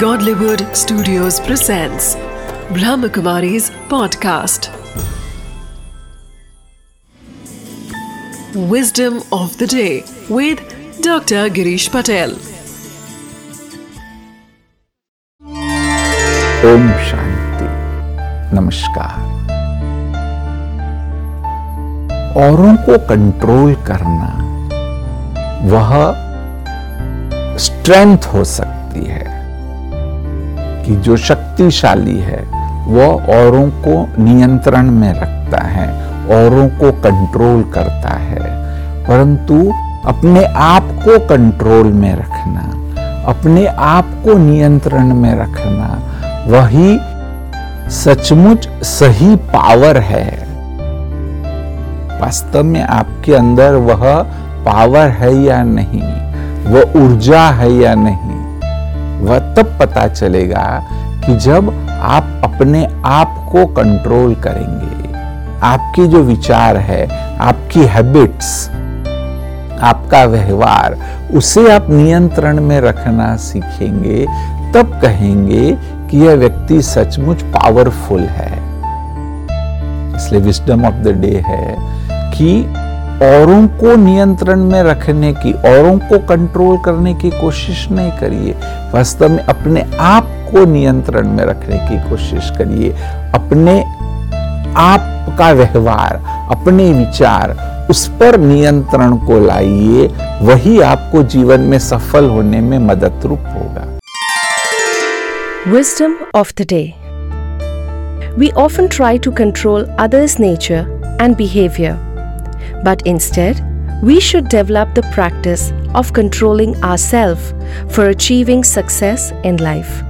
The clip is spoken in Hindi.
Godlywood Studios presents Brahmakumari's podcast. Wisdom of the day with Dr. Girish Patel. Om Shanti नमस्कार औरों को कंट्रोल करना वह स्ट्रेंथ हो सकती है कि जो शक्तिशाली है, वह औरों को नियंत्रण में रखता है, औरों को कंट्रोल करता है। परंतु अपने आप को कंट्रोल में रखना, अपने आप को नियंत्रण में रखना, वही सचमुच सही पावर है। वास्तव में आपके अंदर वह पावर है या नहीं, वह ऊर्जा है या नहीं वह तब पता चलेगा कि जब आप अपने आप को कंट्रोल करेंगे, आपके जो विचार है, आपकी हैबिट्स आपका व्यवहार, उसे आप नियंत्रण में रखना सीखेंगे, तब कहेंगे कि यह व्यक्ति सचमुच पावरफुल है। इसलिए विस्डम ऑफ़ द डे है कि औरों को नियंत्रण में रखने की औरों को कंट्रोल करने की कोशिश नहीं करिए। वास्तव में अपने आप को नियंत्रण में रखने की कोशिश करिए। अपने आप का व्यवहार अपने विचार उस पर नियंत्रण को लाइए। वही आपको जीवन में सफल होने में मदद रूप होगा। Wisdom of the day we often try to control others nature and behavior, but instead, we should develop the practice of controlling ourselves for achieving success in life.